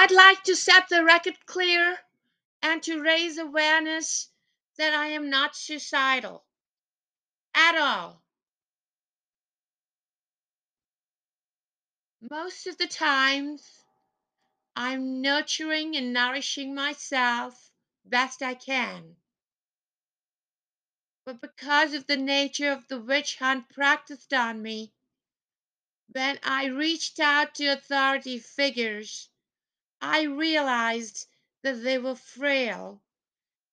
I'd like to set the record clear and to raise awareness that I am not suicidal at all. Most of the times, I'm nurturing and nourishing myself best I can. But because of the nature of the witch hunt practiced on me, when I reached out to authority figures, I realized that they were frail,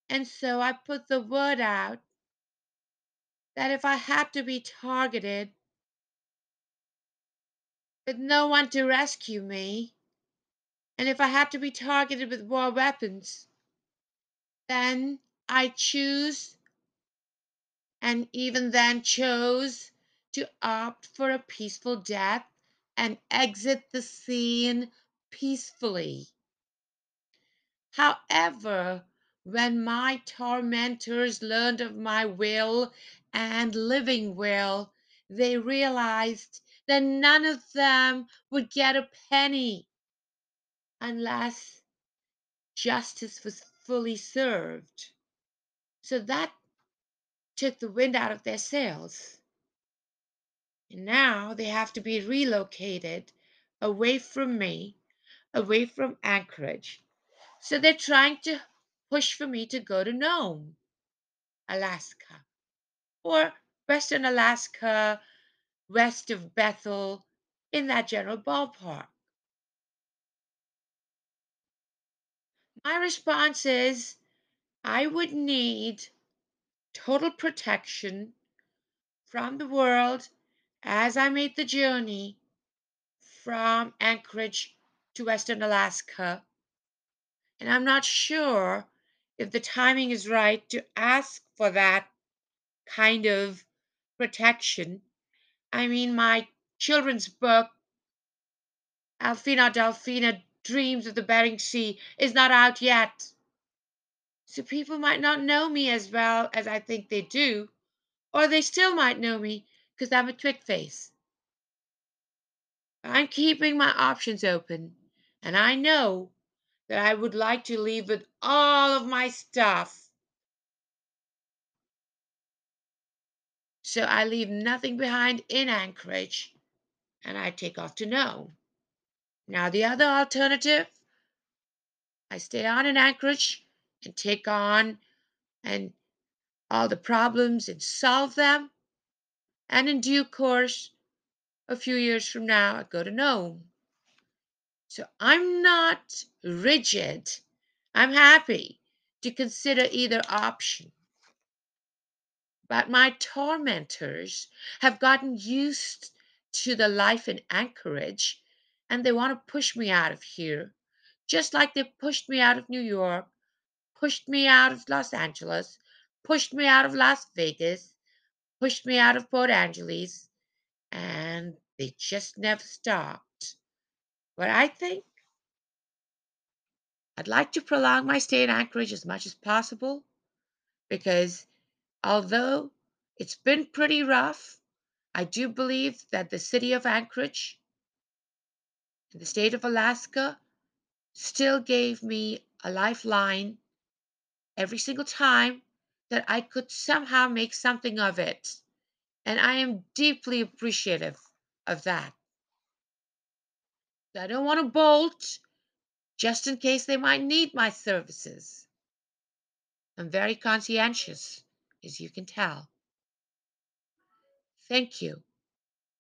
and so I put the word out that if I had to be targeted with no one to rescue me, and if I had to be targeted with war weapons, then I choose, and even then chose, to opt for a peaceful death and exit the scene peacefully. However, when my tormentors learned of my will and living will, they realized that none of them would get a penny unless justice was fully served. So that took the wind out of their sails. And now they have to be relocated away from me, away from Anchorage. So they're trying to push for me to go to Nome, Alaska, or Western Alaska, west of Bethel, in that general ballpark. My response is I would need total protection from the world as I made the journey from Anchorage to Western Alaska. And I'm not sure if the timing is right to ask for that kind of protection. I mean, my children's book, Alfina Dolphina Dreams of the Bering Sea, is not out yet. So people might not know me as well as I think they do, or they still might know me because I'm a twig face. I'm keeping my options open, and I know that I would like to leave with all of my stuff. So I leave nothing behind in Anchorage and I take off to Nome. Now, the other alternative, I stay on in Anchorage and take on and all the problems and solve them. And in due course, a few years from now, I go to Nome. So I'm not rigid. I'm happy to consider either option. But my tormentors have gotten used to the life in Anchorage and they want to push me out of here, just like they pushed me out of New York, pushed me out of Los Angeles, pushed me out of Las Vegas, pushed me out of Port Angeles, and they just never stopped. But I think I'd like to prolong my stay in Anchorage as much as possible because although it's been pretty rough, I do believe that the city of Anchorage and the state of Alaska still gave me a lifeline every single time that I could somehow make something of it. And I am deeply appreciative of that. I don't want to bolt just in case they might need my services. I'm very conscientious, as you can tell. Thank you.